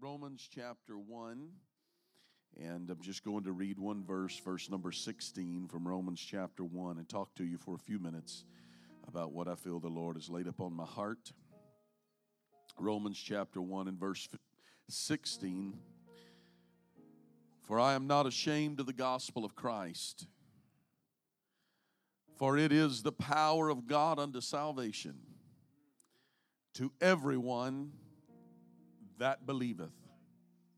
Romans chapter 1. And I'm just going to read one verse, verse number 16 from Romans chapter 1, and talk to you for a few minutes about what I feel the Lord has laid upon my heart. Romans chapter 1 and verse 16. For I am not ashamed of the gospel of Christ, for it is the power of God unto salvation to everyone that believeth,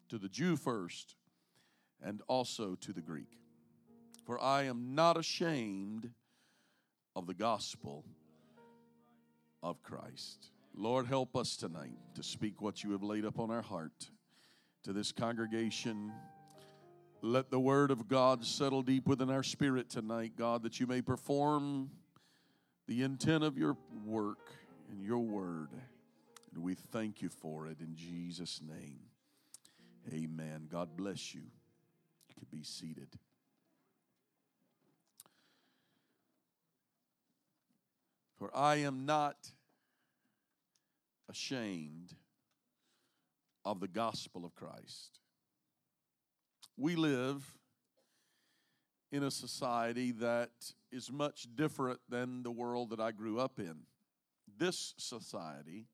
to the Jew first, and also to the Greek. For I am not ashamed of the gospel of Christ. Lord, help us tonight to speak what you have laid upon our heart to this congregation. Let the word of God settle deep within our spirit tonight, God, that you may perform the intent of your work and your word. And we thank you for it in Jesus' name. Amen. God bless you. You can be seated. For I am not ashamed of the gospel of Christ. We live in a society that is much different than the world that I grew up in. This society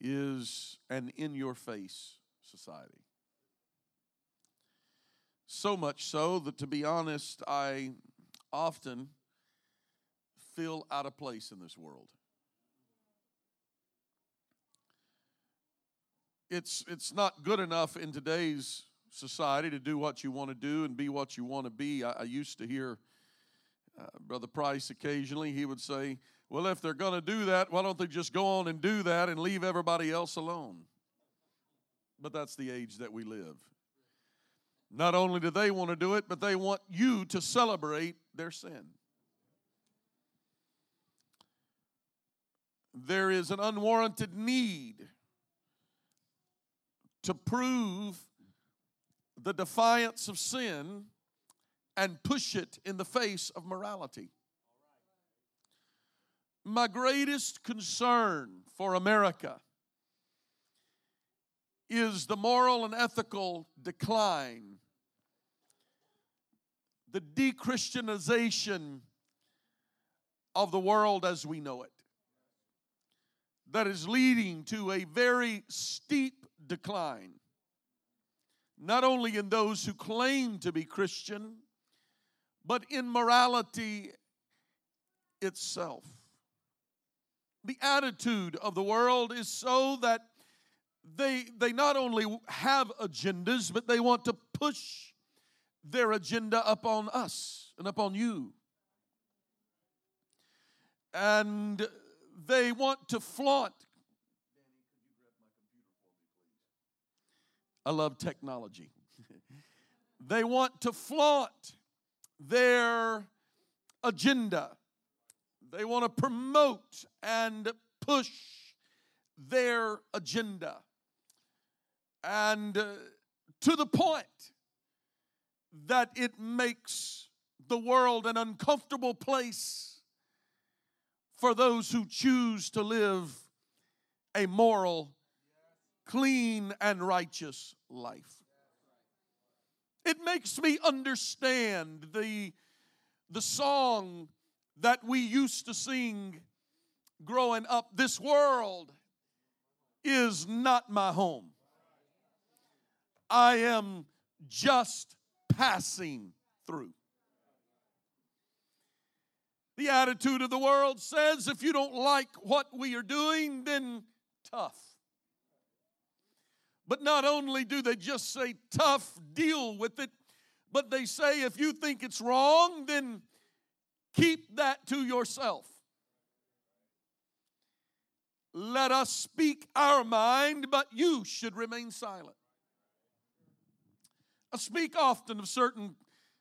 is an in your face society. So much so that, to be honest, I often feel out of place in this world. It's, it's not good enough in today's society to do what you want to do and be what you want to be. I, I used to hear uh, Brother Price occasionally, he would say, well, if they're going to do that, why don't they just go on and do that and leave everybody else alone? But that's the age that we live. Not only do they want to do it, but they want you to celebrate their sin. There is an unwarranted need to prove the defiance of sin and push it in the face of morality. My greatest concern for America is the moral and ethical decline, the de Christianization of the world as we know it, that is leading to a very steep decline, not only in those who claim to be Christian, but in morality itself the attitude of the world is so that they, they not only have agendas, but they want to push their agenda upon us and upon you. And they want to flaunt. I love technology. they want to flaunt their agenda they want to promote and push their agenda. And uh, to the point that it makes the world an uncomfortable place for those who choose to live a moral, clean, and righteous life. It makes me understand the, the song that we used to sing growing up this world is not my home. I am just passing through. The attitude of the world says if you don't like what we are doing, then tough. But not only do they just say tough, deal with it, but they say if you think it's wrong, then Keep that to yourself. Let us speak our mind, but you should remain silent. I speak often of certain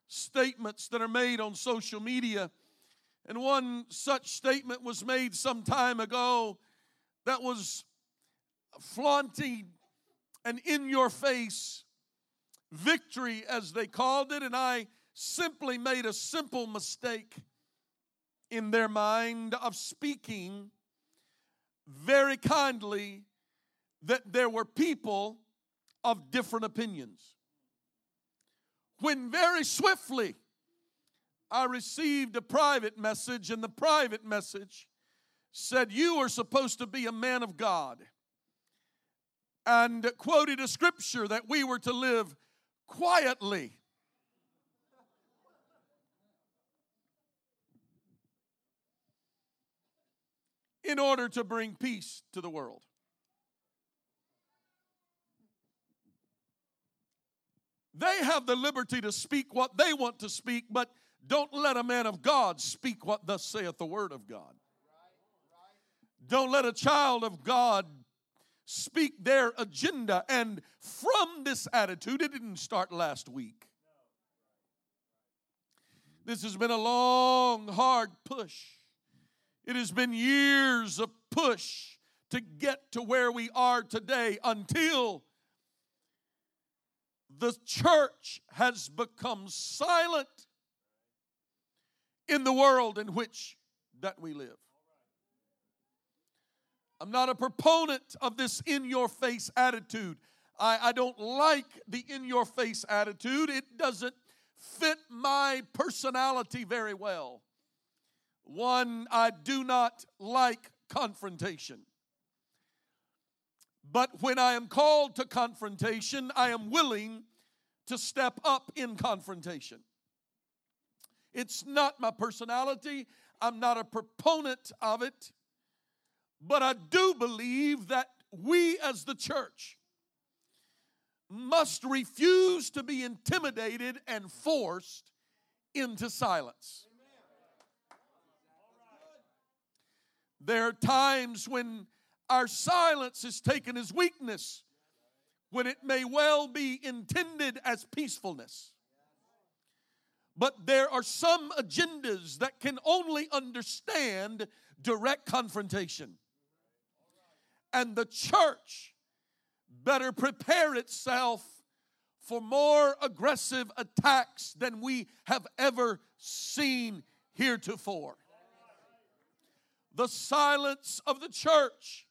statements that are made on social media, and one such statement was made some time ago that was flaunting an in your face victory, as they called it, and I simply made a simple mistake in their mind of speaking very kindly that there were people of different opinions. When very swiftly I received a private message, and the private message said, You are supposed to be a man of God, and quoted a scripture that we were to live quietly. In order to bring peace to the world. They have the liberty to speak what they want to speak, but don't let a man of God speak what thus saith the word of God. Don't let a child of God speak their agenda. And from this attitude, it didn't start last week. This has been a long, hard push. It has been years of push to get to where we are today until the church has become silent in the world in which that we live. I'm not a proponent of this in your face attitude. I, I don't like the in your face attitude. It doesn't fit my personality very well. One, I do not like confrontation. But when I am called to confrontation, I am willing to step up in confrontation. It's not my personality. I'm not a proponent of it. But I do believe that we as the church must refuse to be intimidated and forced into silence. There are times when our silence is taken as weakness, when it may well be intended as peacefulness. But there are some agendas that can only understand direct confrontation. And the church better prepare itself for more aggressive attacks than we have ever seen heretofore. The silence of the church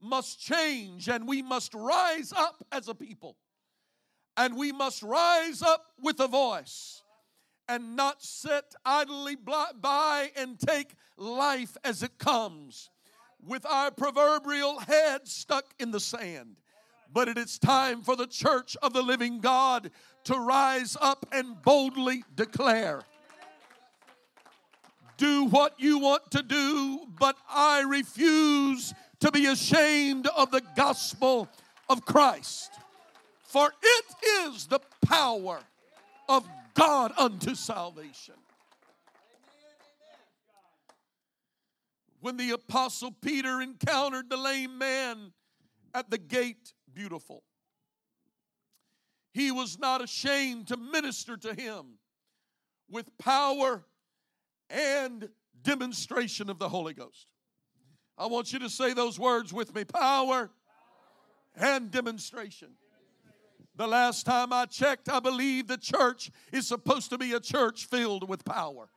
must change, and we must rise up as a people. And we must rise up with a voice and not sit idly by and take life as it comes with our proverbial head stuck in the sand. But it is time for the church of the living God to rise up and boldly declare do what you want to do, but I refuse to be ashamed of the gospel of Christ. For it is the power of God unto salvation. When the apostle Peter encountered the lame man at the gate, beautiful, he was not ashamed to minister to him with power and demonstration of the Holy Ghost. I want you to say those words with me power and demonstration. The last time I checked, I believe the church is supposed to be a church filled with power.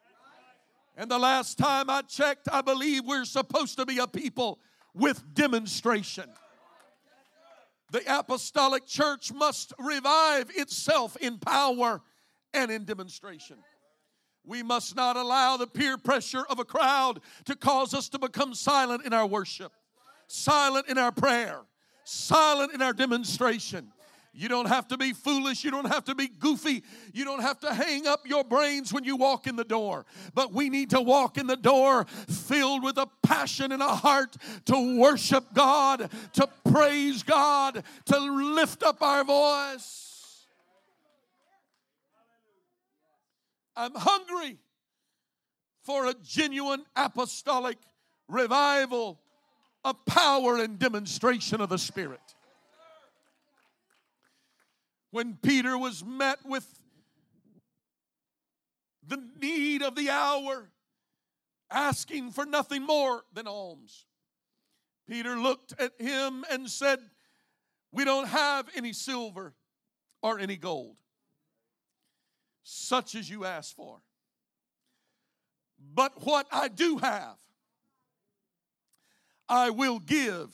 And the last time I checked, I believe we're supposed to be a people with demonstration. The apostolic church must revive itself in power and in demonstration. We must not allow the peer pressure of a crowd to cause us to become silent in our worship, silent in our prayer, silent in our demonstration. You don't have to be foolish. You don't have to be goofy. You don't have to hang up your brains when you walk in the door. But we need to walk in the door filled with a passion and a heart to worship God, to praise God, to lift up our voice. I'm hungry for a genuine apostolic revival of power and demonstration of the Spirit when Peter was met with the need of the hour, asking for nothing more than alms. Peter looked at him and said, We don't have any silver or any gold, such as you ask for. But what I do have, I will give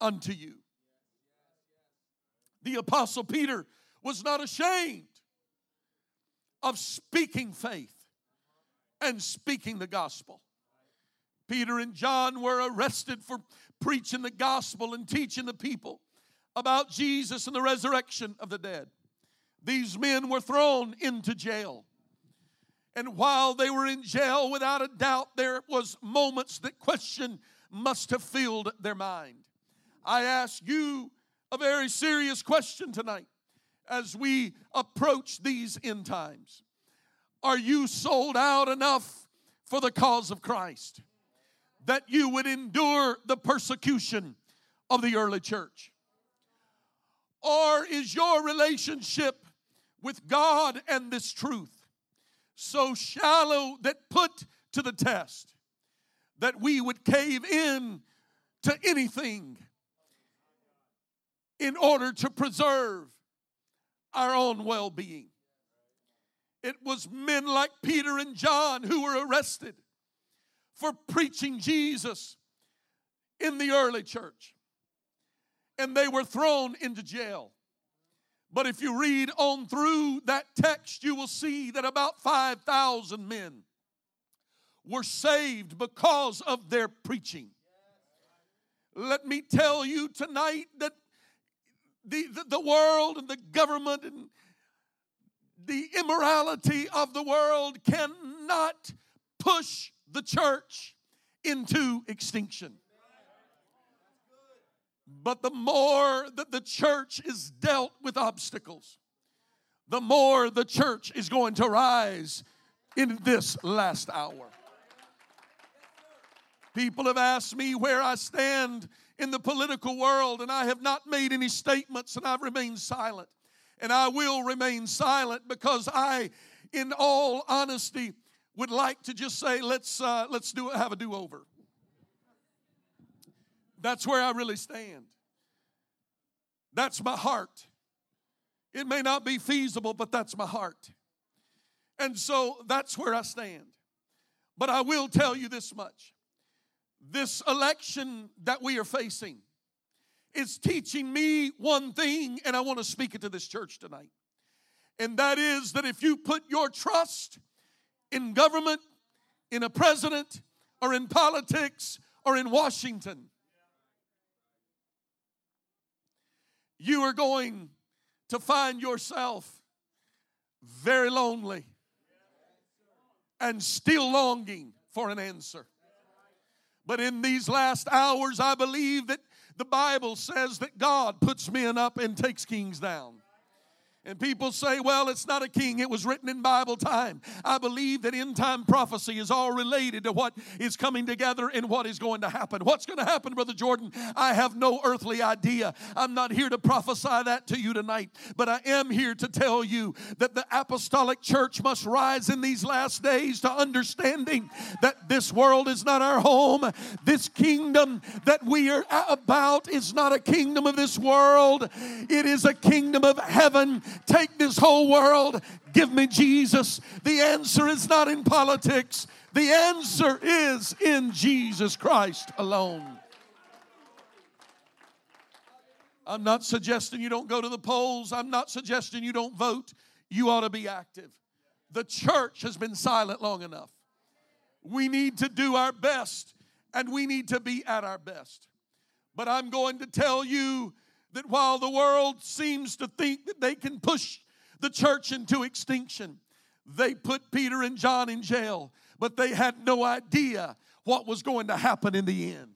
unto you. The Apostle Peter was not ashamed of speaking faith and speaking the gospel. Peter and John were arrested for preaching the gospel and teaching the people about Jesus and the resurrection of the dead. These men were thrown into jail. And while they were in jail, without a doubt, there was moments that question must have filled their mind. I ask you a very serious question tonight as we approach these end times. Are you sold out enough for the cause of Christ that you would endure the persecution of the early church? Or is your relationship with God and this truth so shallow that put to the test that we would cave in to anything in order to preserve our own well being? It was men like Peter and John who were arrested for preaching Jesus in the early church. And they were thrown into jail. But if you read on through that text, you will see that about 5,000 men were saved because of their preaching. Let me tell you tonight that the, the, the world and the government and the immorality of the world cannot push the church into extinction. But the more that the church is dealt with obstacles, the more the church is going to rise in this last hour. People have asked me where I stand in the political world, and I have not made any statements, and I've remained silent and I will remain silent because I, in all honesty, would like to just say, let's uh, let's do have a do-over. That's where I really stand. That's my heart. It may not be feasible, but that's my heart. And so that's where I stand. But I will tell you this much. This election that we are facing is teaching me one thing, and I want to speak it to this church tonight. And that is that if you put your trust in government, in a president, or in politics, or in Washington, you are going to find yourself very lonely and still longing for an answer. But in these last hours, I believe that the Bible says that God puts men up and takes kings down. And people say, well, it's not a king, it was written in Bible time. I believe that end time prophecy is all related to what is coming together and what is going to happen. What's going to happen, Brother Jordan? I have no earthly idea. I'm not here to prophesy that to you tonight, but I am here to tell you that the apostolic church must rise in these last days to understanding that this world is not our home. This kingdom that we are about is not a kingdom of this world, it is a kingdom of heaven take this whole world, give me Jesus. The answer is not in politics, the answer is in Jesus Christ alone. I'm not suggesting you don't go to the polls. I'm not suggesting you don't vote. You ought to be active. The church has been silent long enough. We need to do our best and we need to be at our best. But I'm going to tell you that while the world seems to think that they can push the church into extinction, they put Peter and John in jail, but they had no idea what was going to happen in the end.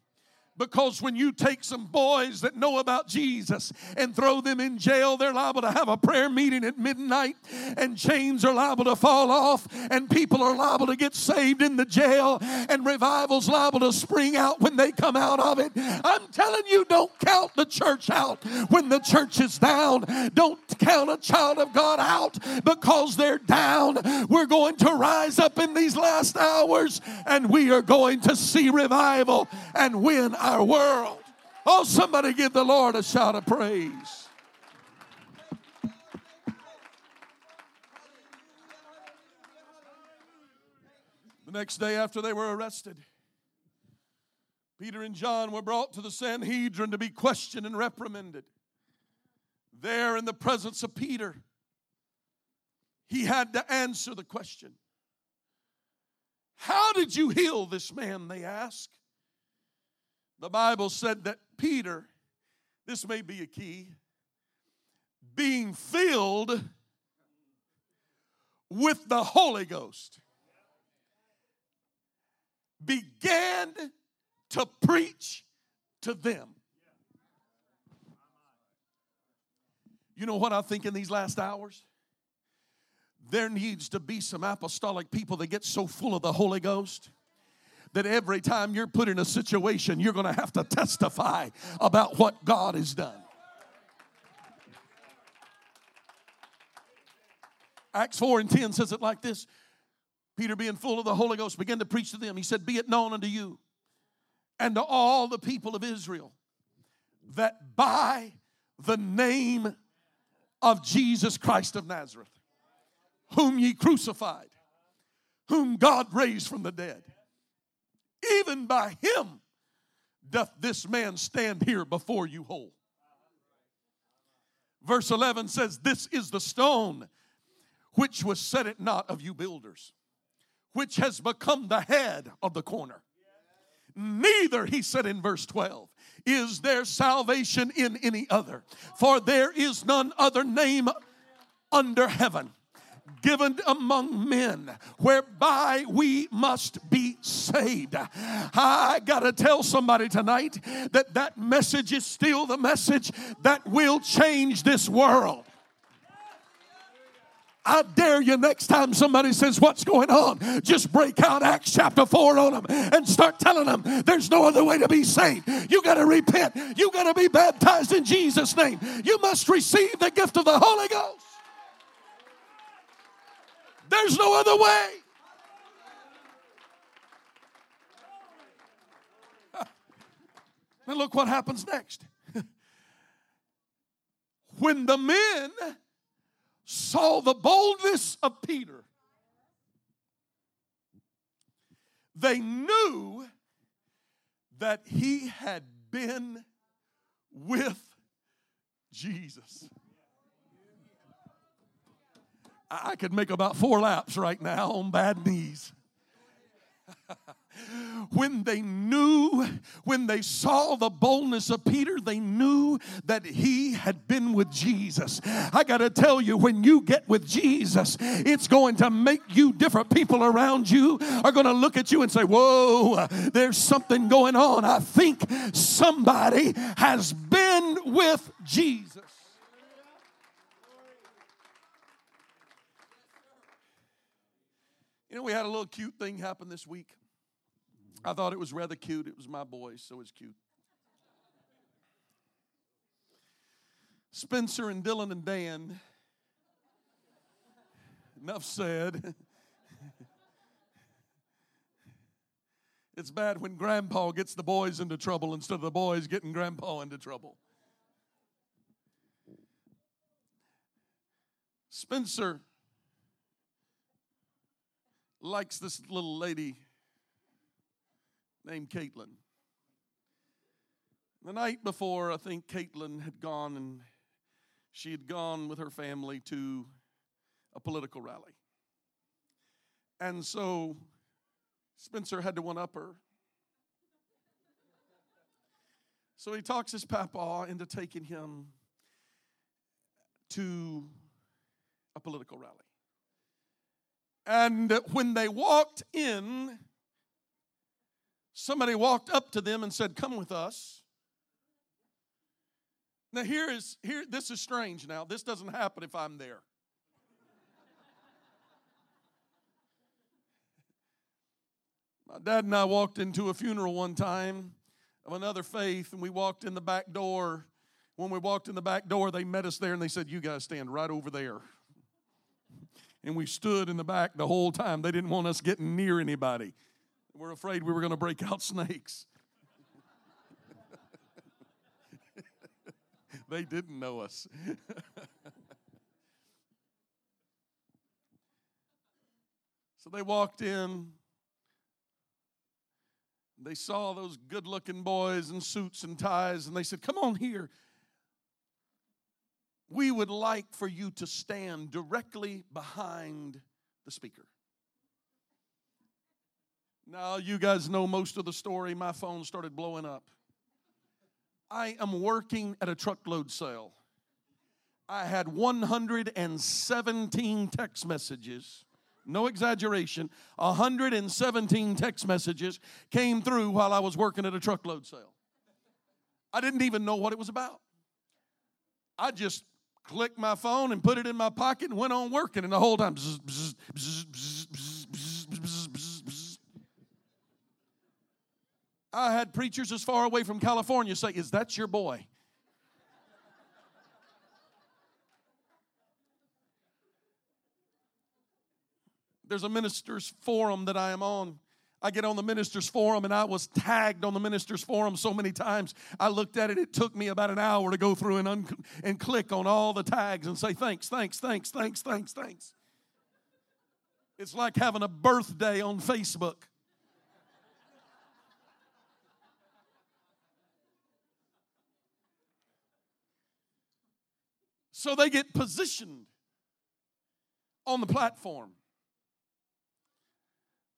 Because when you take some boys that know about Jesus and throw them in jail, they're liable to have a prayer meeting at midnight, and chains are liable to fall off, and people are liable to get saved in the jail, and revival's liable to spring out when they come out of it. I'm telling you, don't count the church out when the church is down. Don't count a child of God out because they're down. We're going to rise up in these last hours, and we are going to see revival and win our world. Oh, somebody give the Lord a shout of praise. The next day after they were arrested, Peter and John were brought to the Sanhedrin to be questioned and reprimanded. there in the presence of Peter, he had to answer the question How did you heal this man? They asked. The Bible said that Peter, this may be a key, being filled with the Holy Ghost, began to preach to them. You know what I think in these last hours? There needs to be some apostolic people that get so full of the Holy Ghost that every time you're put in a situation, you're going to have to testify about what God has done. Acts 4 and 10 says it like this Peter, being full of the Holy Ghost, began to preach to them. He said, Be it known unto you and to all the people of Israel that by the name of Jesus Christ of Nazareth, whom ye crucified, whom God raised from the dead, even by him doth this man stand here before you whole. Verse 11 says, This is the stone which was set at naught of you builders, which has become the head of the corner. Neither, he said in verse 12, is there salvation in any other, for there is none other name under heaven given among men whereby we must be saved. I got to tell somebody tonight that that message is still the message that will change this world. I dare you next time somebody says, What's going on? Just break out Acts chapter 4 on them and start telling them there's no other way to be saved. You got to repent. You got to be baptized in Jesus' name. You must receive the gift of the Holy Ghost. There's no other way. And look what happens next. when the men saw the boldness of Peter, they knew that he had been with Jesus. I could make about four laps right now on bad knees. when they knew, when they saw the boldness of Peter, they knew that he had been with Jesus. I got to tell you, when you get with Jesus, it's going to make you different. People around you are going to look at you and say, Whoa, there's something going on. I think somebody has been with Jesus. You know, we had a little cute thing happen this week. I thought it was rather cute. It was my boys, so it's cute. Spencer and Dylan and Dan. Enough said. it's bad when grandpa gets the boys into trouble instead of the boys getting grandpa into trouble. Spencer likes this little lady named Caitlin. The night before, I think Caitlin had gone and she had gone with her family to a political rally. And so Spencer had to one up her. So he talks his papa into taking him to a political rally. And when they walked in, somebody walked up to them and said, Come with us. Now here is here this is strange now. This doesn't happen if I'm there. My dad and I walked into a funeral one time of another faith, and we walked in the back door. When we walked in the back door, they met us there and they said, You guys stand right over there and we stood in the back the whole time. They didn't want us getting near anybody. We're afraid we were going to break out snakes. they didn't know us. so they walked in. They saw those good looking boys in suits and ties, and they said, Come on here. We would like for you to stand directly behind the speaker. Now, you guys know most of the story. My phone started blowing up. I am working at a truckload sale. I had 117 text messages. No exaggeration. 117 text messages came through while I was working at a truckload sale. I didn't even know what it was about. I just clicked my phone and put it in my pocket and went on working, and the whole time, bzz, bzz, bzz, I had preachers as far away from California say, Is that your boy? There's a minister's forum that I am on. I get on the minister's forum and I was tagged on the minister's forum so many times. I looked at it, it took me about an hour to go through and, un- and click on all the tags and say thanks, thanks, thanks, thanks, thanks, thanks. It's like having a birthday on Facebook. So they get positioned on the platform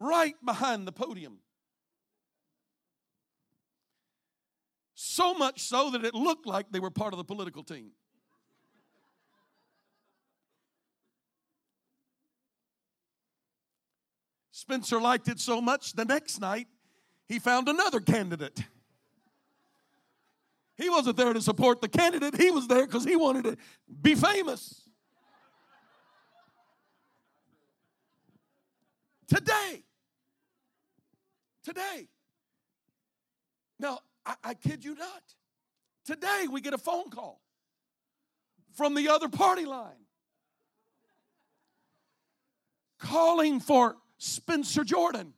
right behind the podium. So much so that it looked like they were part of the political team. Spencer liked it so much, the next night he found another candidate. He wasn't there to support the candidate, he was there because he wanted to be famous. Today, Today. Now, I, I kid you not. Today, we get a phone call from the other party line calling for Spencer Jordan,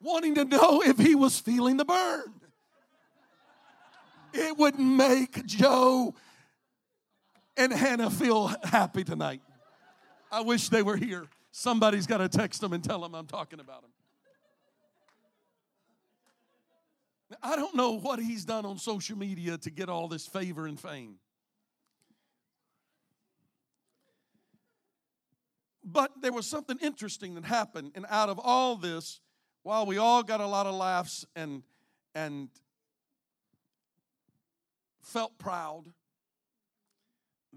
wanting to know if he was feeling the burn. It would make Joe and Hannah feel happy tonight. I wish they were here. Somebody's got to text them and tell them I'm talking about them. I don't know what he's done on social media to get all this favor and fame. But there was something interesting that happened, and out of all this, while we all got a lot of laughs and and felt proud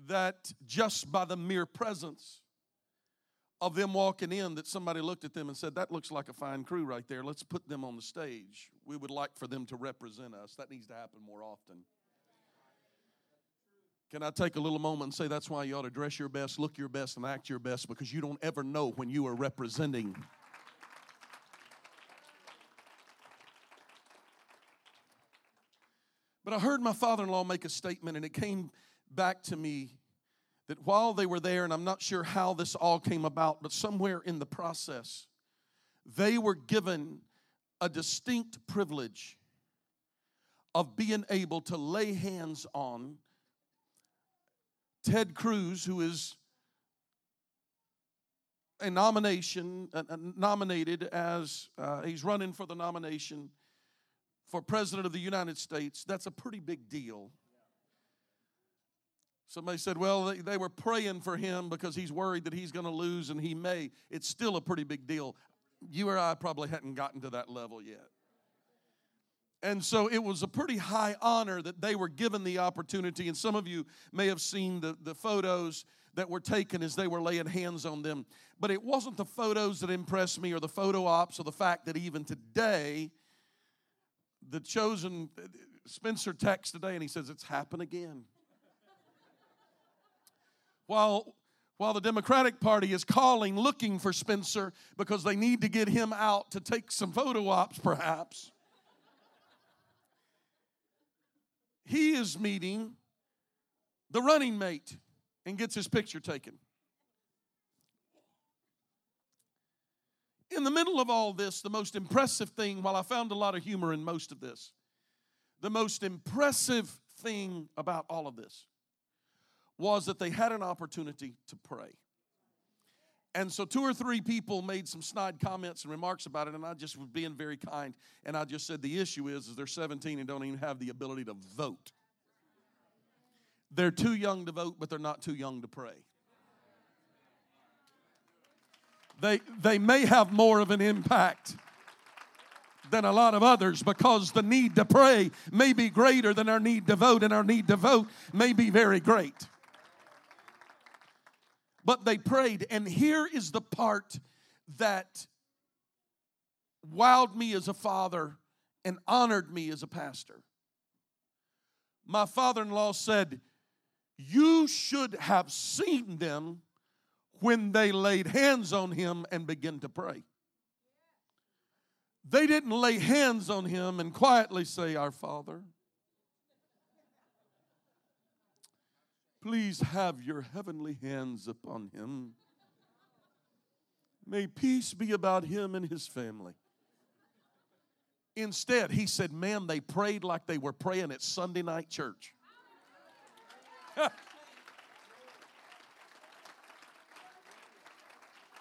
that just by the mere presence of them walking in that somebody looked at them and said, That looks like a fine crew right there. Let's put them on the stage. We would like for them to represent us. That needs to happen more often. Can I take a little moment and say that's why you ought to dress your best, look your best, and act your best because you don't ever know when you are representing. But I heard my father in law make a statement, and it came back to me that while they were there, and I'm not sure how this all came about, but somewhere in the process, they were given a distinct privilege of being able to lay hands on Ted Cruz, who is a nomination, uh, nominated as uh, he's running for the nomination for President of the United States. That's a pretty big deal. Somebody said, well, they, were praying for him because he's worried that he's going to lose and he may. It's still a pretty big deal. You or I probably hadn't gotten to that level yet. And so it was a pretty high honor that they were given the opportunity. And some of you may have seen the, the photos that were taken as they were laying hands on them. But it wasn't the photos that impressed me or the photo ops or the fact that even today, the chosen uh, Spencer text today and he says, It's happened again while while the Democratic Party is calling, looking for Spencer because they need to get him out to take some photo ops, perhaps. He is meeting the running mate and gets his picture taken. In the middle of all this, the most impressive thing, while I found a lot of humor in most of this, the most impressive thing about all of this was that they had an opportunity to pray. And so two or three people made some snide comments and remarks about it, and I just was being very kind. And I just said the issue is, is they're 17 and don't even have the ability to vote. They're too young to vote, but they're not too young to pray. They, they may have more of an impact than a lot of others because the need to pray may be greater than our need to vote, and our need to vote may be very great. But they prayed, and here is the part that wowed me as a father and honored me as a pastor. My father in law said, You should have seen them when they laid hands on him and began to pray. They didn't lay hands on him and quietly say, Our Father, please have your heavenly hands upon him. May peace be about him and his family. Instead, he said, Man, they prayed like they were praying at Sunday night church.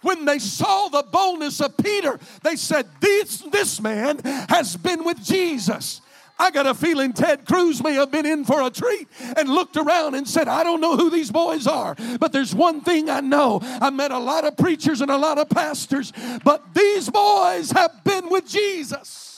when they saw the boldness of Peter, they said, This, this man has been with Jesus. I got a feeling Ted Cruz may have been in for a treat and looked around and said, I don't know who these boys are, but there's one thing I know. I met a lot of preachers and a lot of pastors, but these boys have been with Jesus.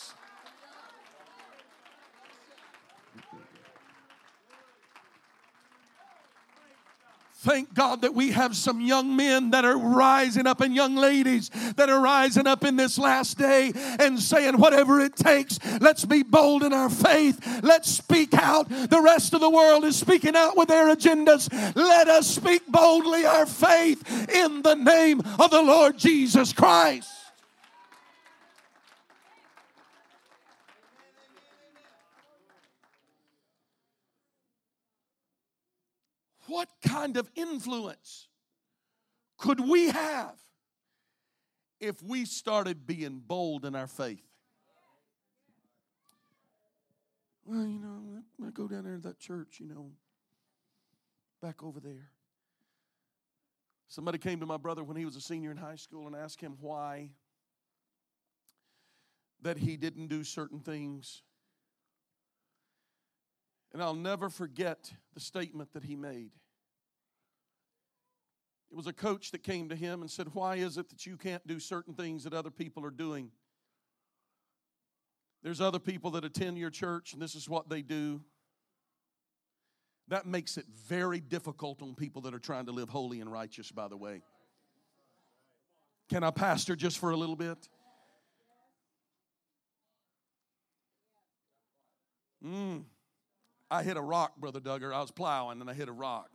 Thank God that we have some young men that are rising up and young ladies that are rising up in this last day and saying, whatever it takes, let's be bold in our faith. Let's speak out. The rest of the world is speaking out with their agendas. Let us speak boldly our faith in the name of the Lord Jesus Christ. What kind of influence could we have if we started being bold in our faith? Well, you know, I go down there to that church, you know, back over there. Somebody came to my brother when he was a senior in high school and asked him why that he didn't do certain things. And I'll never forget the statement that he made. It was a coach that came to him and said, Why is it that you can't do certain things that other people are doing? There's other people that attend your church, and this is what they do. That makes it very difficult on people that are trying to live holy and righteous, by the way. Can I pastor just for a little bit? Mm. I hit a rock, Brother Duggar. I was plowing and I hit a rock.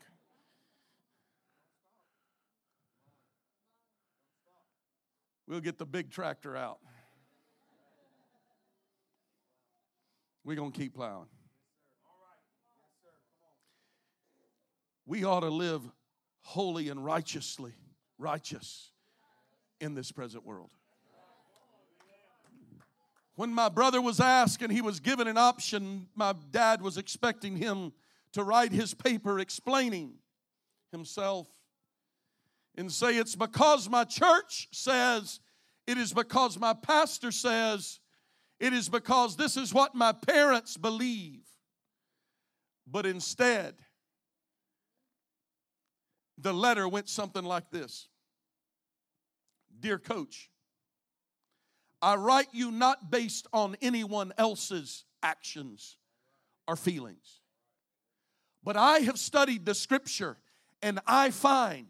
We'll get the big tractor out. We're going to keep plowing. We ought to live holy and righteously, righteous in this present world. When my brother was asked and he was given an option, my dad was expecting him to write his paper explaining himself and say, It's because my church says, it is because my pastor says, it is because this is what my parents believe. But instead, the letter went something like this Dear coach, I write you not based on anyone else's actions or feelings, but I have studied the scripture and I find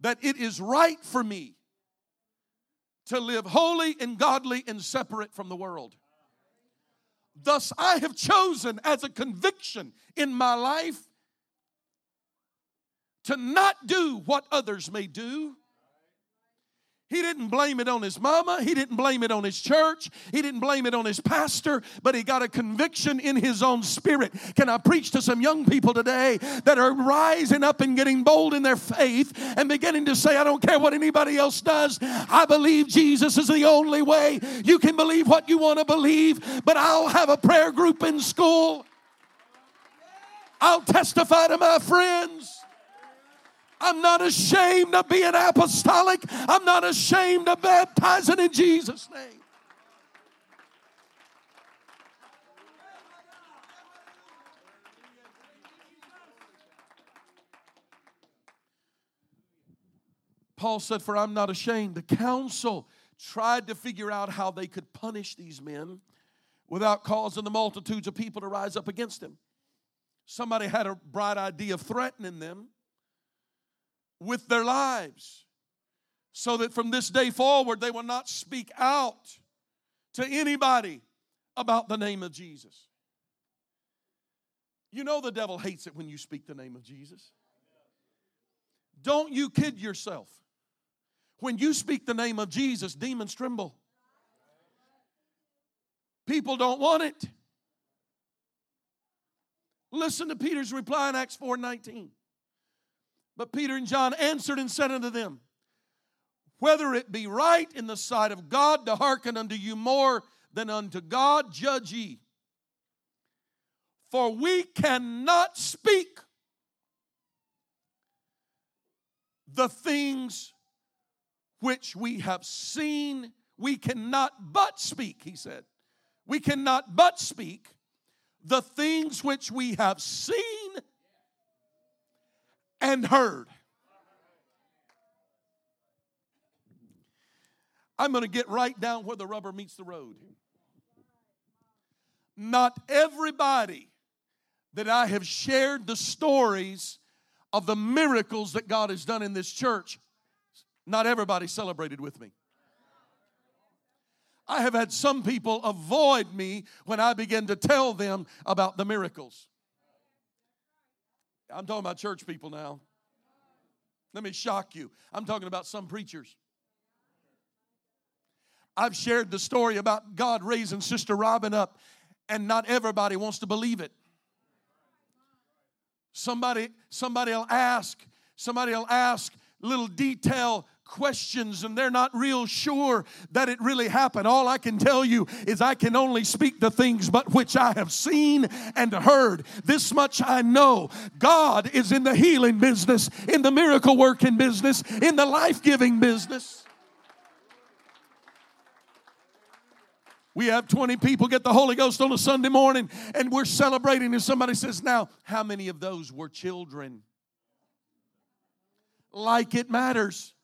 that it is right for me to live holy and godly and separate from the world. Thus, I have chosen as a conviction in my life to not do what others may do, he didn't blame it on his mama. He didn't blame it on his church. He didn't blame it on his pastor, but he got a conviction in his own spirit. Can I preach to some young people today that are rising up and getting bold in their faith and beginning to say, I don't care what anybody else does. I believe Jesus is the only way. You can believe what you want to believe, but I'll have a prayer group in school. I'll testify to my friends. I'm not ashamed of being apostolic. I'm not ashamed of baptizing in Jesus' name. Paul said, For I'm not ashamed. The council tried to figure out how they could punish these men without causing the multitudes of people to rise up against them. Somebody had a bright idea of threatening them with their lives so that from this day forward they will not speak out to anybody about the name of Jesus. You know the devil hates it when you speak the name of Jesus. Don't you kid yourself. When you speak the name of Jesus, demons tremble. People don't want it. Listen to Peter's reply in Acts 4 19. But Peter and John answered and said unto them, Whether it be right in the sight of God to hearken unto you more than unto God, judge ye. For we cannot speak the things which we have seen. We cannot but speak, he said. We cannot but speak the things which we have seen and heard. I'm going to get right down where the rubber meets the road. Not everybody that I have shared the stories of the miracles that God has done in this church, not everybody celebrated with me. I have had some people avoid me when I begin to tell them about the miracles. I'm talking about church people now. Let me shock you. I'm talking about some preachers. I've shared the story about God raising Sister Robin up, and not everybody wants to believe it. Somebody, somebody will ask, somebody will ask little detail questions and they're not real sure that it really happened. All I can tell you is I can only speak the things but which I have seen and heard. This much I know God is in the healing business, in the miracle working business, in the life giving business. We have 20 people get the Holy Ghost on a Sunday morning and we're celebrating. And somebody says, Now, how many of those were children? Like it matters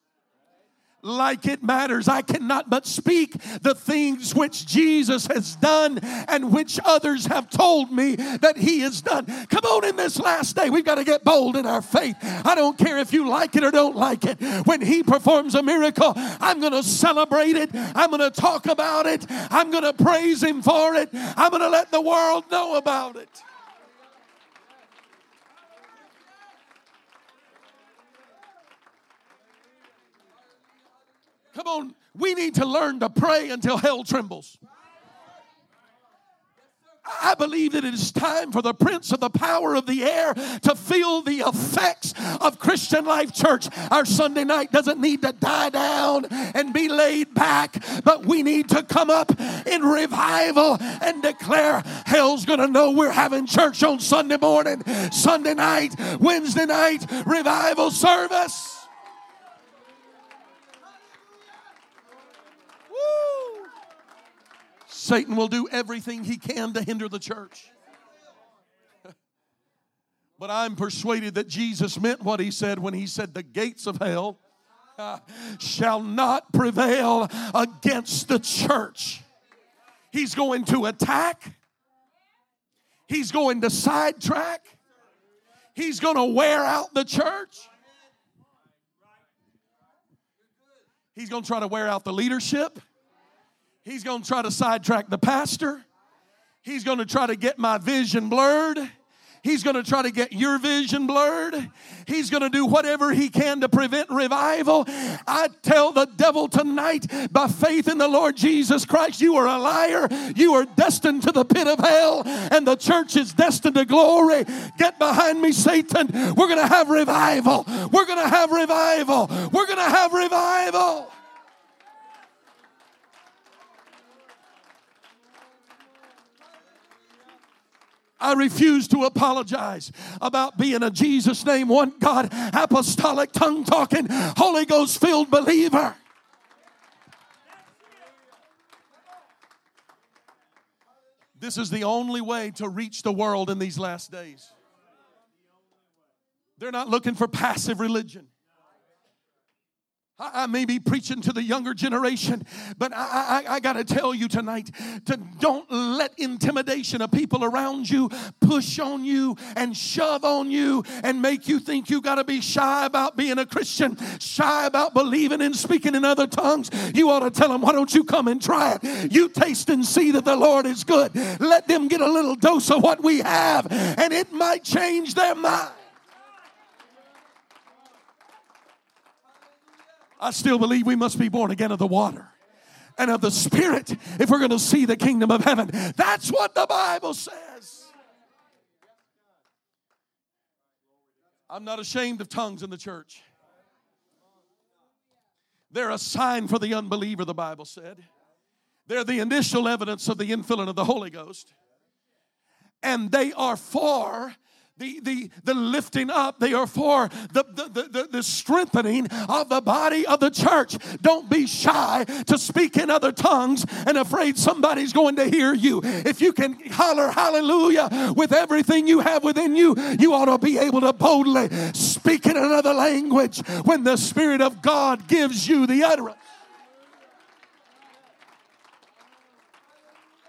like it matters. I cannot but speak the things which Jesus has done and which others have told me that He has done. Come on, in this last day, we've got to get bold in our faith. I don't care if you like it or don't like it. When He performs a miracle, I'm going to celebrate it. I'm going to talk about it. I'm going to praise Him for it. I'm going to let the world know about it. Come on, we need to learn to pray until hell trembles. I believe that it is time for the prince of the power of the air to feel the effects of Christian Life Church. Our Sunday night doesn't need to die down and be laid back, but we need to come up in revival and declare hell's gonna know we're having church on Sunday morning, Sunday night, Wednesday night, revival service. Satan will do everything he can to hinder the church. but I'm persuaded that Jesus meant what he said when he said, The gates of hell shall not prevail against the church. He's going to attack, he's going to sidetrack, he's going to wear out the church. He's going to try to wear out the leadership. He's going to try to sidetrack the pastor. He's going to try to get my vision blurred. He's going to try to get your vision blurred. He's going to do whatever he can to prevent revival. I tell the devil tonight, by faith in the Lord Jesus Christ, you are a liar. You are destined to the pit of hell, and the church is destined to glory. Get behind me, Satan. We're going to have revival. We're going to have revival. We're going to have revival. I refuse to apologize about being a Jesus name, one God, apostolic, tongue talking, Holy Ghost filled believer. This is the only way to reach the world in these last days. They're not looking for passive religion. I may be preaching to the younger generation, but I, I, I got to tell you tonight to don't let intimidation of people around you push on you and shove on you and make you think you got to be shy about being a Christian, shy about believing and speaking in other tongues. You ought to tell them, why don't you come and try it? You taste and see that the Lord is good. Let them get a little dose of what we have, and it might change their mind. I still believe we must be born again of the water and of the Spirit if we're going to see the kingdom of heaven. That's what the Bible says. I'm not ashamed of tongues in the church. They're a sign for the unbeliever, the Bible said. They're the initial evidence of the infilling of the Holy Ghost. And they are for the, the, the lifting up, they are for the, the, the, the, strengthening of the body of the church. Don't be shy to speak in other tongues and afraid somebody's going to hear you. If you can holler hallelujah with everything you have within you, you ought to be able to boldly speak in another language when the Spirit of God gives you the utterance.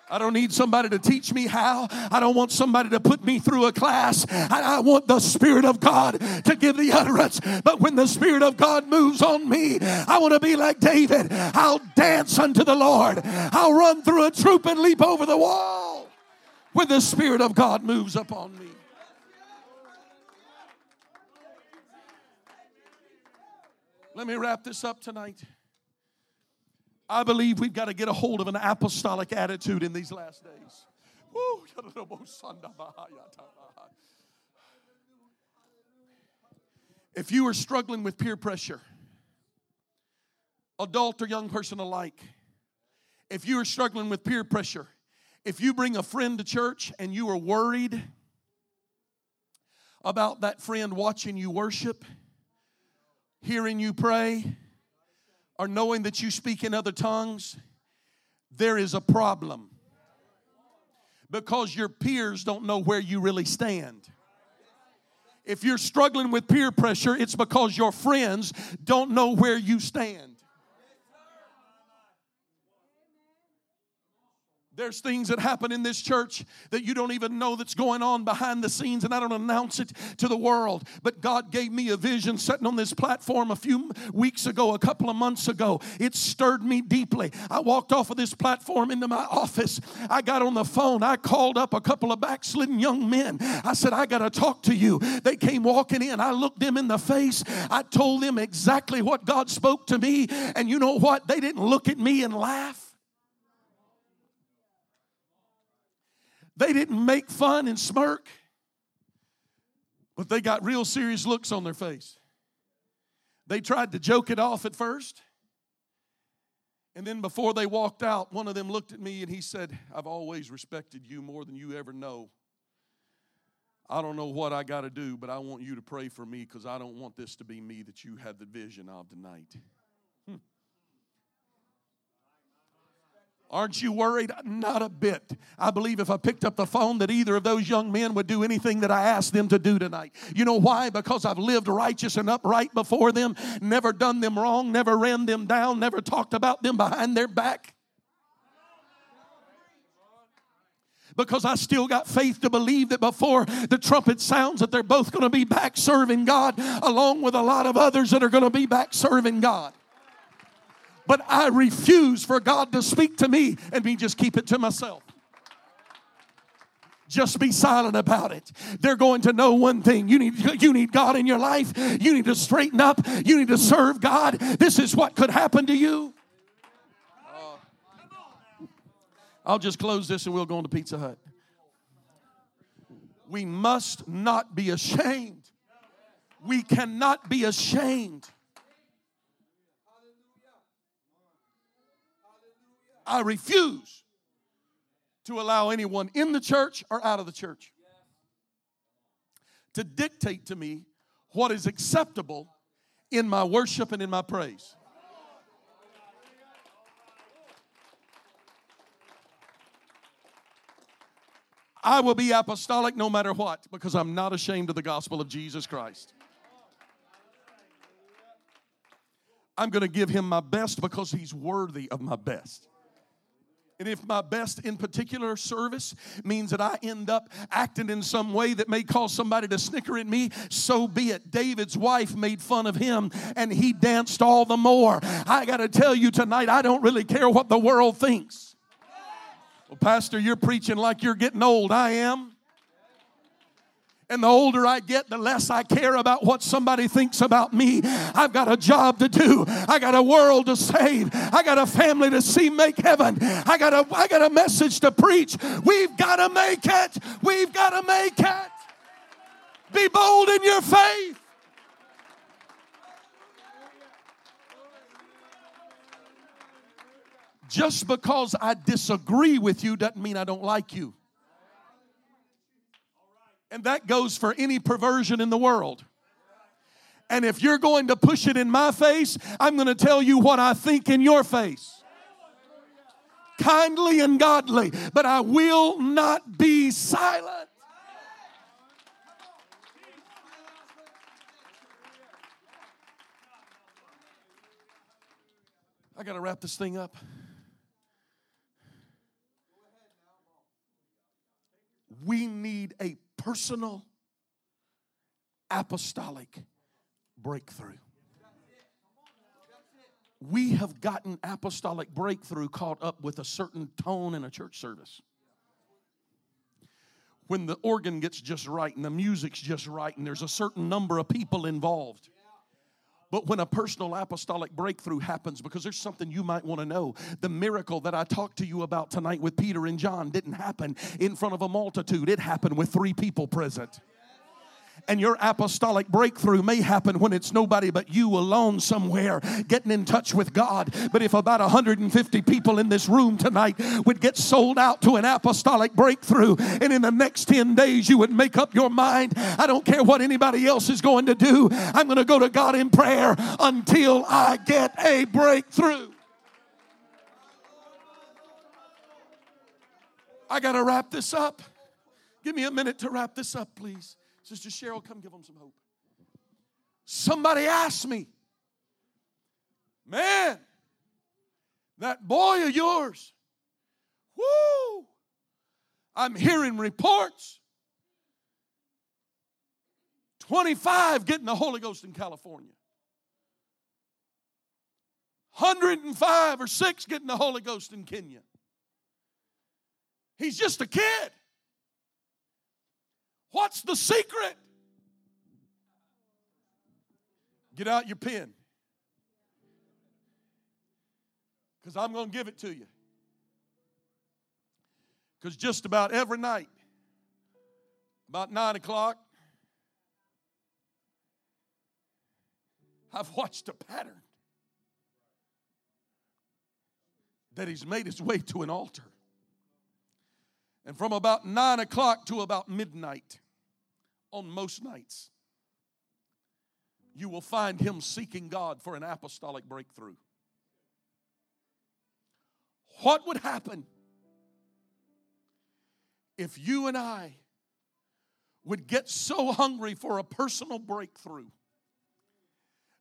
I don't need somebody to teach me how. I don't want somebody to put me through a class. I, I, want the Spirit of God to give the utterance. But when the Spirit of God moves on me, I want to be like David. I'll dance unto the Lord. I'll run through a troop and leap over the wall when the Spirit of God moves upon me. Let me wrap this up tonight. I believe we've got to get a hold of an apostolic attitude in these last days. If you are struggling with peer pressure, adult or young person alike, if you are struggling with peer pressure, if you bring a friend to church and you are worried about that friend watching you worship, hearing you pray, or knowing that you speak in other tongues, there is a problem. Because your peers don't know where you really stand. If you're struggling with peer pressure, it's because your friends don't know where you stand. There's things that happen in this church that you don't even know that's going on behind the scenes, and I don't announce it to the world. But God gave me a vision sitting on this platform a few weeks ago, a couple of months ago. It stirred me deeply. I walked off of this platform into my office. I got on the phone. I called up a couple of backslidden young men. I said, I got to talk to you. They came walking in. I looked them in the face. I told them exactly what God spoke to me. And you know what? They didn't look at me and laugh. They didn't make fun and smirk, but they got real serious looks on their face. They tried to joke it off at first. And then before they walked out, one of them looked at me and he said, I've always respected you more than you ever know. I don't know what I got to do, but I want you to pray for me because I don't want this to be me that you have the vision of tonight. Aren't you worried? Not a bit. I believe if I picked up the phone that either of those young men would do anything that I asked them to do tonight. You know why? Because I've lived righteous and upright before them, never done them wrong, never ran them down, never talked about them behind their back. because I still got faith to believe that before the trumpet sounds that they're both going to be back serving God along with a lot of others that are going to be back serving God. But I refuse for God to speak to me and me just keep it to myself. Just be silent about it. They're going to know one thing. You need, you need God in your life. You need to straighten up. You need to serve God. This is what could happen to you. I'll just close this and we'll go on to Pizza Hut. We must not be ashamed. We cannot be ashamed I refuse to allow anyone in the church or out of the church to dictate to me what is acceptable in my worship and in my praise. I will be apostolic no matter what because I'm not ashamed of the gospel of Jesus Christ. I'm going to give him my best because he's worthy of my best. And if my best in particular service means that I end up acting in some way that may cause somebody to snicker at me, so be it. David's wife made fun of him and he danced all the more. I got to tell you tonight, I don't really care what the world thinks. Well, Pastor, you're preaching like you're getting old. I am. And the older I get, the less I care about what somebody thinks about me. I've got a job to do. I got a world to save. I got a family to see make heaven. I got a, I got a message to preach. We've got to make it. We've got to make it. Be bold in your faith. Just because I disagree with you doesn't mean I don't like you. And that goes for any perversion in the world. And if you're going to push it in my face, I'm going to tell you what I think in your face. Kindly and godly, but I will not be silent. I got to wrap this thing up. We need a personal apostolic breakthrough. We have gotten apostolic breakthrough caught up with a certain tone in a church service. When the organ gets just right and the music's just right and there's a certain number of people involved. But when a personal apostolic breakthrough happens, because there's something you might want to know, the miracle that I talked to you about tonight with Peter and John didn't happen in front of a multitude, it happened with three people present. And your apostolic breakthrough may happen when it's nobody but you alone somewhere getting in touch with God. But if about 150 people in this room tonight would get sold out to an apostolic breakthrough, and in the next 10 days you would make up your mind, I don't care what anybody else is going to do, I'm going to go to God in prayer until I get a breakthrough. I got to wrap this up. Give me a minute to wrap this up, please. Sister Cheryl, come give them some hope. Somebody asked me, man, that boy of yours, whoo, I'm hearing reports. 25 getting the Holy Ghost in California. 105 or 6 getting the Holy Ghost in Kenya. He's just a kid. What's the secret? Get out your pen. Because I'm going to give it to you. Because just about every night, about 9 o'clock, I've watched a pattern that he's made his way to an altar. And from about 9 o'clock to about midnight, on most nights, you will find him seeking God for an apostolic breakthrough. What would happen if you and I would get so hungry for a personal breakthrough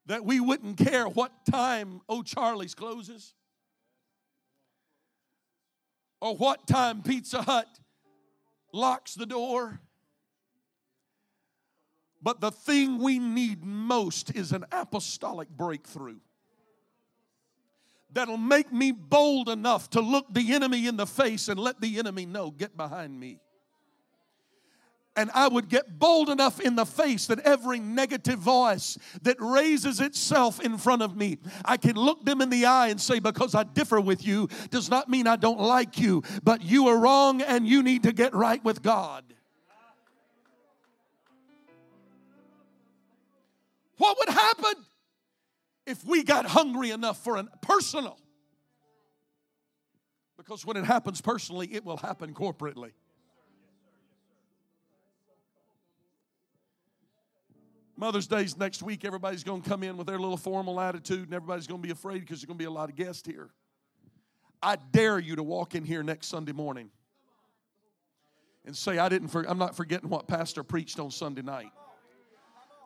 that we wouldn't care what time O'Charley's closes or what time Pizza Hut locks the door but the thing we need most is an apostolic breakthrough that'll make me bold enough to look the enemy in the face and let the enemy know, get behind me. And I would get bold enough in the face that every negative voice that raises itself in front of me, I can look them in the eye and say, Because I differ with you, does not mean I don't like you, but you are wrong and you need to get right with God. What would happen if we got hungry enough for a personal? Because when it happens personally, it will happen corporately. Mother's Day's next week. Everybody's going to come in with their little formal attitude, and everybody's going to be afraid because there's going to be a lot of guests here. I dare you to walk in here next Sunday morning and say, "I didn't. For, I'm not forgetting what Pastor preached on Sunday night."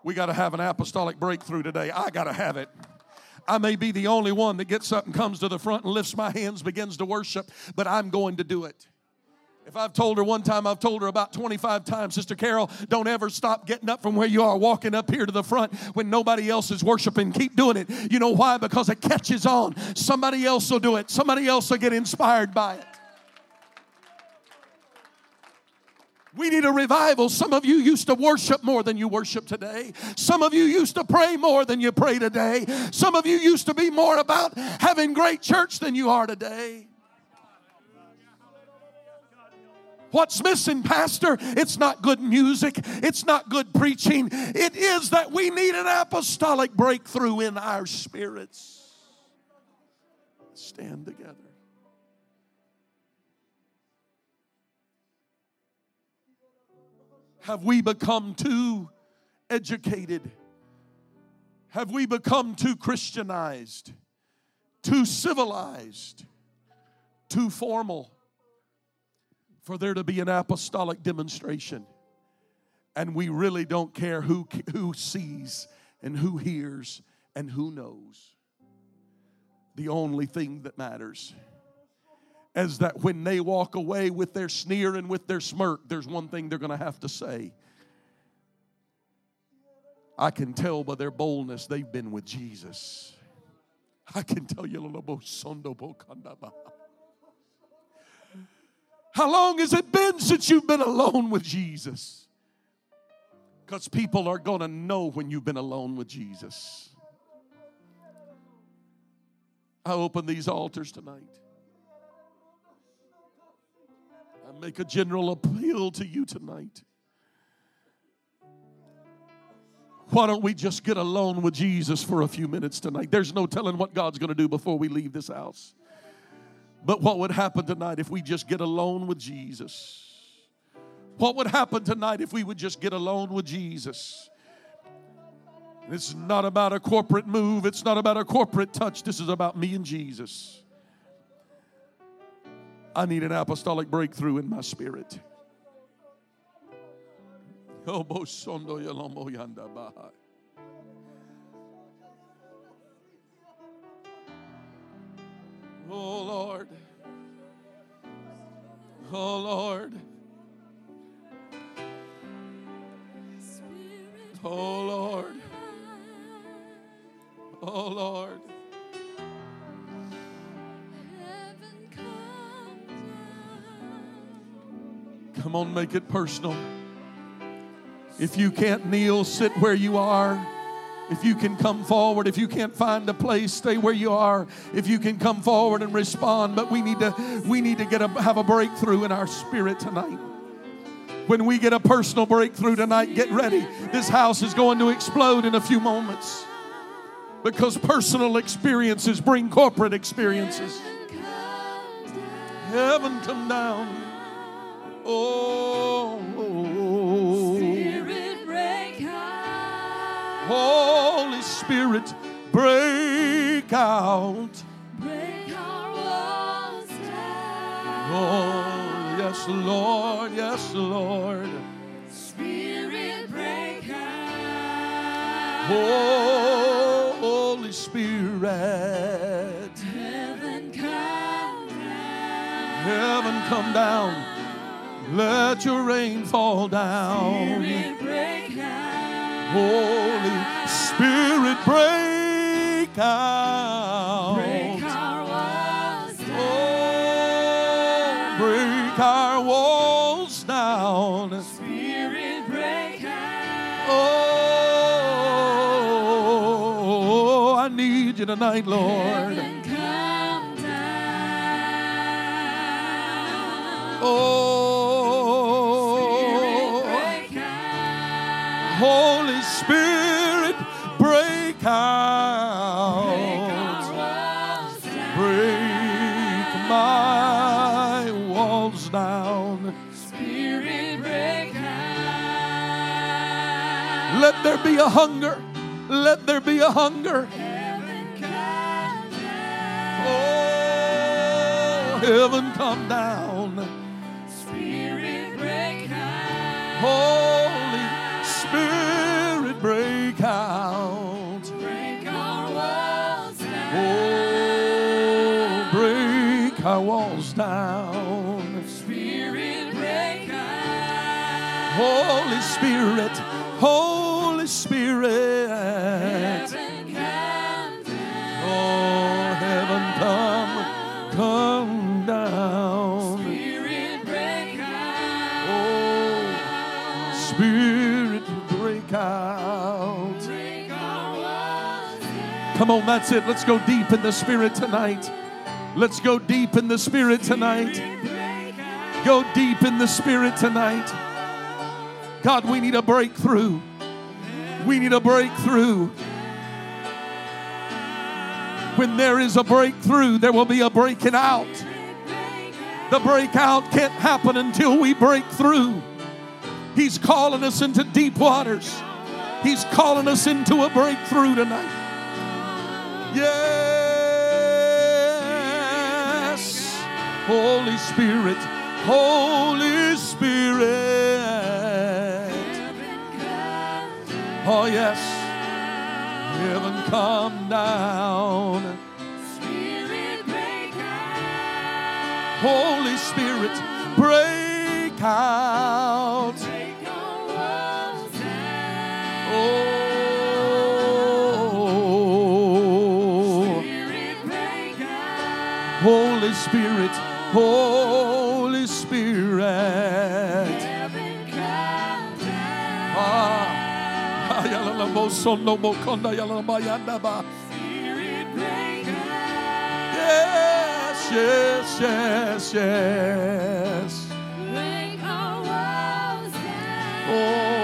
We got to have an apostolic breakthrough today. I got to have it. I may be the only one that gets up and comes to the front and lifts my hands, begins to worship, but I'm going to do it. If I've told her one time, I've told her about 25 times, Sister Carol, don't ever stop getting up from where you are, walking up here to the front when nobody else is worshiping. Keep doing it. You know why? Because it catches on. Somebody else will do it, somebody else will get inspired by it. We need a revival. Some of you used to worship more than you worship today. Some of you used to pray more than you pray today. Some of you used to be more about having great church than you are today. What's missing, Pastor? It's not good music. It's not good preaching. It is that we need an apostolic breakthrough in our spirits. Stand together. Have we become too educated? Have we become too Christianized, too civilized, too formal for there to be an apostolic demonstration? And we really don't care who, who sees and who hears and who knows. The only thing that matters as that when they walk away with their sneer and with their smirk, there's one thing they're going to have to say. I can tell by their boldness they've been with Jesus. I can tell you How long has it been since you've been alone with Jesus? Because people are going to know when you've been alone with Jesus. I open these altars tonight. I make a general appeal to you tonight. Why don't we just get alone with Jesus for a few minutes tonight? There's no telling what God's going to do before we leave this house. But what would happen tonight if we just get alone with Jesus? What would happen tonight if we would just get alone with Jesus? It's not about a corporate move, it's not about a corporate touch. This is about me and Jesus. I need an apostolic breakthrough in my spirit. Oh, Oh, Lord. Oh Lord. Oh Lord. Oh Lord. Come on, make it personal. If you can't kneel, sit where you are. If you can come forward, if you can't find a place, stay where you are. If you can come forward and respond, but we need to we need to get a have a breakthrough in our spirit tonight. When we get a personal breakthrough tonight, get ready. This house is going to explode in a few moments. Because personal experiences bring corporate experiences. Heaven come down. Oh, Spirit break out. Holy Spirit, break out. Break our walls down. Oh, yes, Lord, yes, Lord. Spirit break out. Oh, Holy Spirit, Heaven come down. heaven come down. Let your rain fall down. Spirit break out. Holy Spirit, break out. Break our walls down. Oh, break our walls down. Spirit break out. Oh, I need you tonight, Lord. Heaven come down. Oh, Let there be a hunger. Let there be a hunger. Oh, heaven come down. Spirit break out. Holy Spirit break out. Break our walls down. Oh, break our walls down. Spirit break out. Holy Spirit. Come on, that's it. Let's go deep in the Spirit tonight. Let's go deep in the Spirit tonight. Go deep in the Spirit tonight. God, we need a breakthrough. We need a breakthrough. When there is a breakthrough, there will be a breaking out. The breakout can't happen until we break through. He's calling us into deep waters. He's calling us into a breakthrough tonight. Yes. Holy Spirit, Holy Spirit. Oh, yes. Heaven come down. Holy Spirit, break out. Holy Spirit, Holy Spirit. Heaven come down. Ah, ayalalabosonomokonda yalamayanaba. Spirit break out. Yes, yes, yes, yes. Break our walls down. Oh.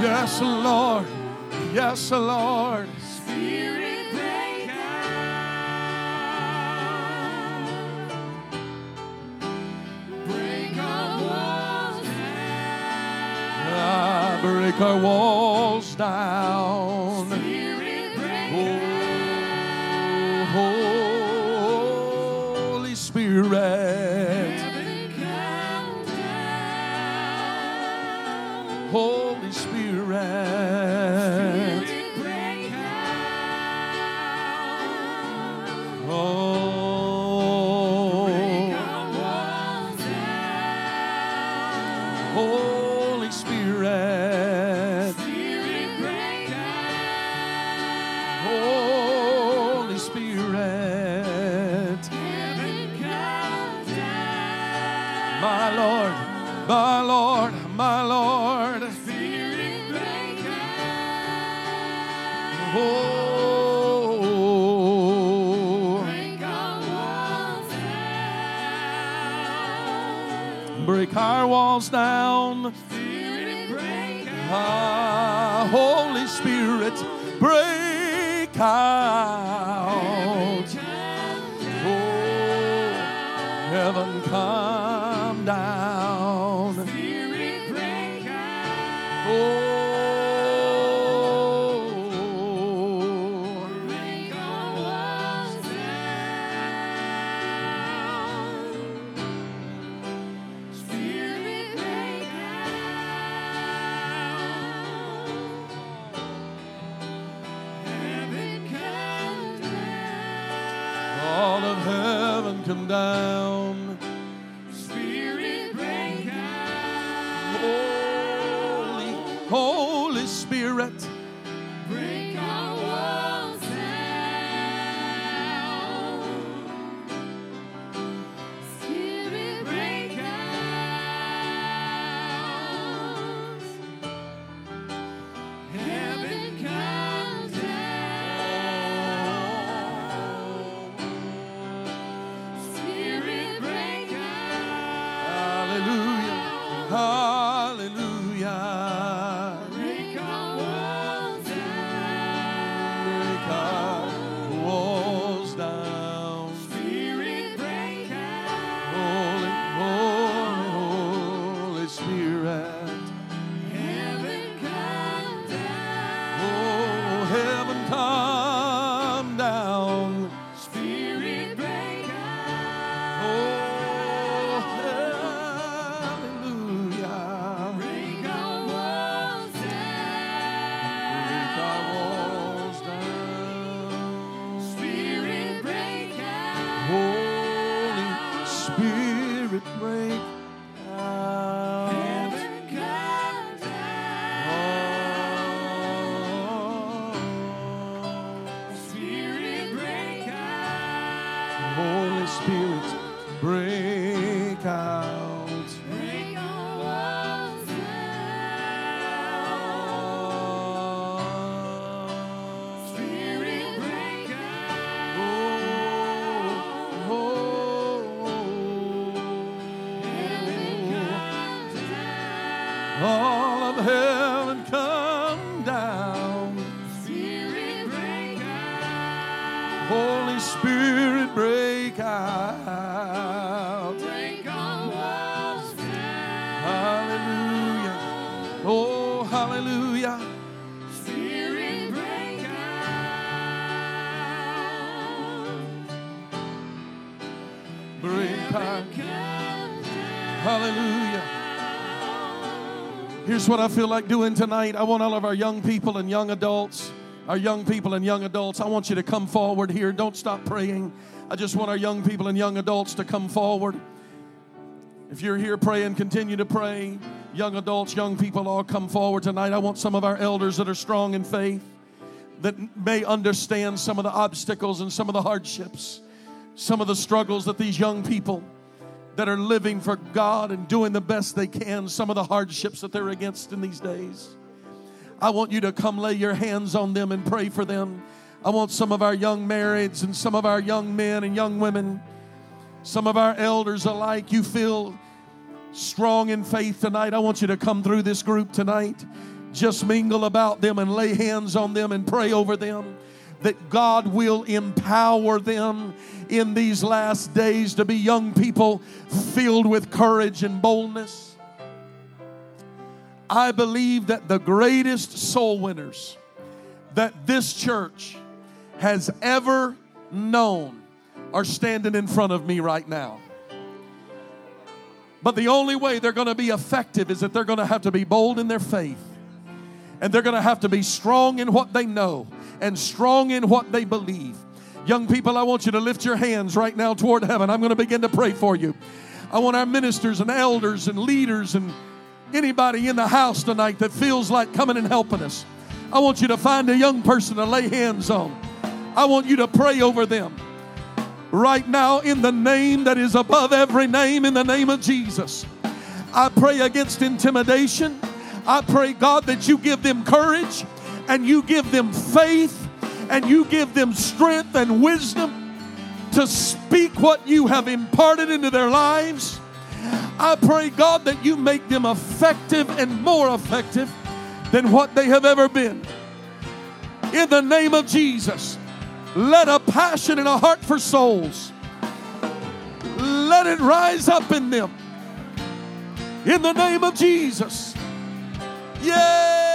Yes, Lord. Yes, Lord. Spirit break out. Break our walls down. Ah, break our walls down. Heaven Here's what I feel like doing tonight. I want all of our young people and young adults, our young people and young adults, I want you to come forward here. Don't stop praying. I just want our young people and young adults to come forward. If you're here praying, continue to pray. Young adults, young people, all come forward tonight. I want some of our elders that are strong in faith, that may understand some of the obstacles and some of the hardships, some of the struggles that these young people that are living for God and doing the best they can, some of the hardships that they're against in these days. I want you to come lay your hands on them and pray for them. I want some of our young marrieds and some of our young men and young women, some of our elders alike, you feel strong in faith tonight. I want you to come through this group tonight. Just mingle about them and lay hands on them and pray over them that God will empower them in these last days to be young people filled with courage and boldness. I believe that the greatest soul winners that this church has ever known are standing in front of me right now. But the only way they're going to be effective is that they're going to have to be bold in their faith. And they're going to have to be strong in what they know and strong in what they believe. Young people, I want you to lift your hands right now toward heaven. I'm going to begin to pray for you. I want our ministers and elders and leaders and anybody in the house tonight that feels like coming and helping us. I want you to find a young person to lay hands on. I want you to pray over them right now in the name that is above every name, in the name of Jesus. I pray against intimidation. I pray, God, that you give them courage and you give them faith and you give them strength and wisdom to speak what you have imparted into their lives. I pray, God, that you make them effective and more effective than what they have ever been. In the name of Jesus, let a passion and a heart for souls let it rise up in them. In the name of Jesus. Nothing's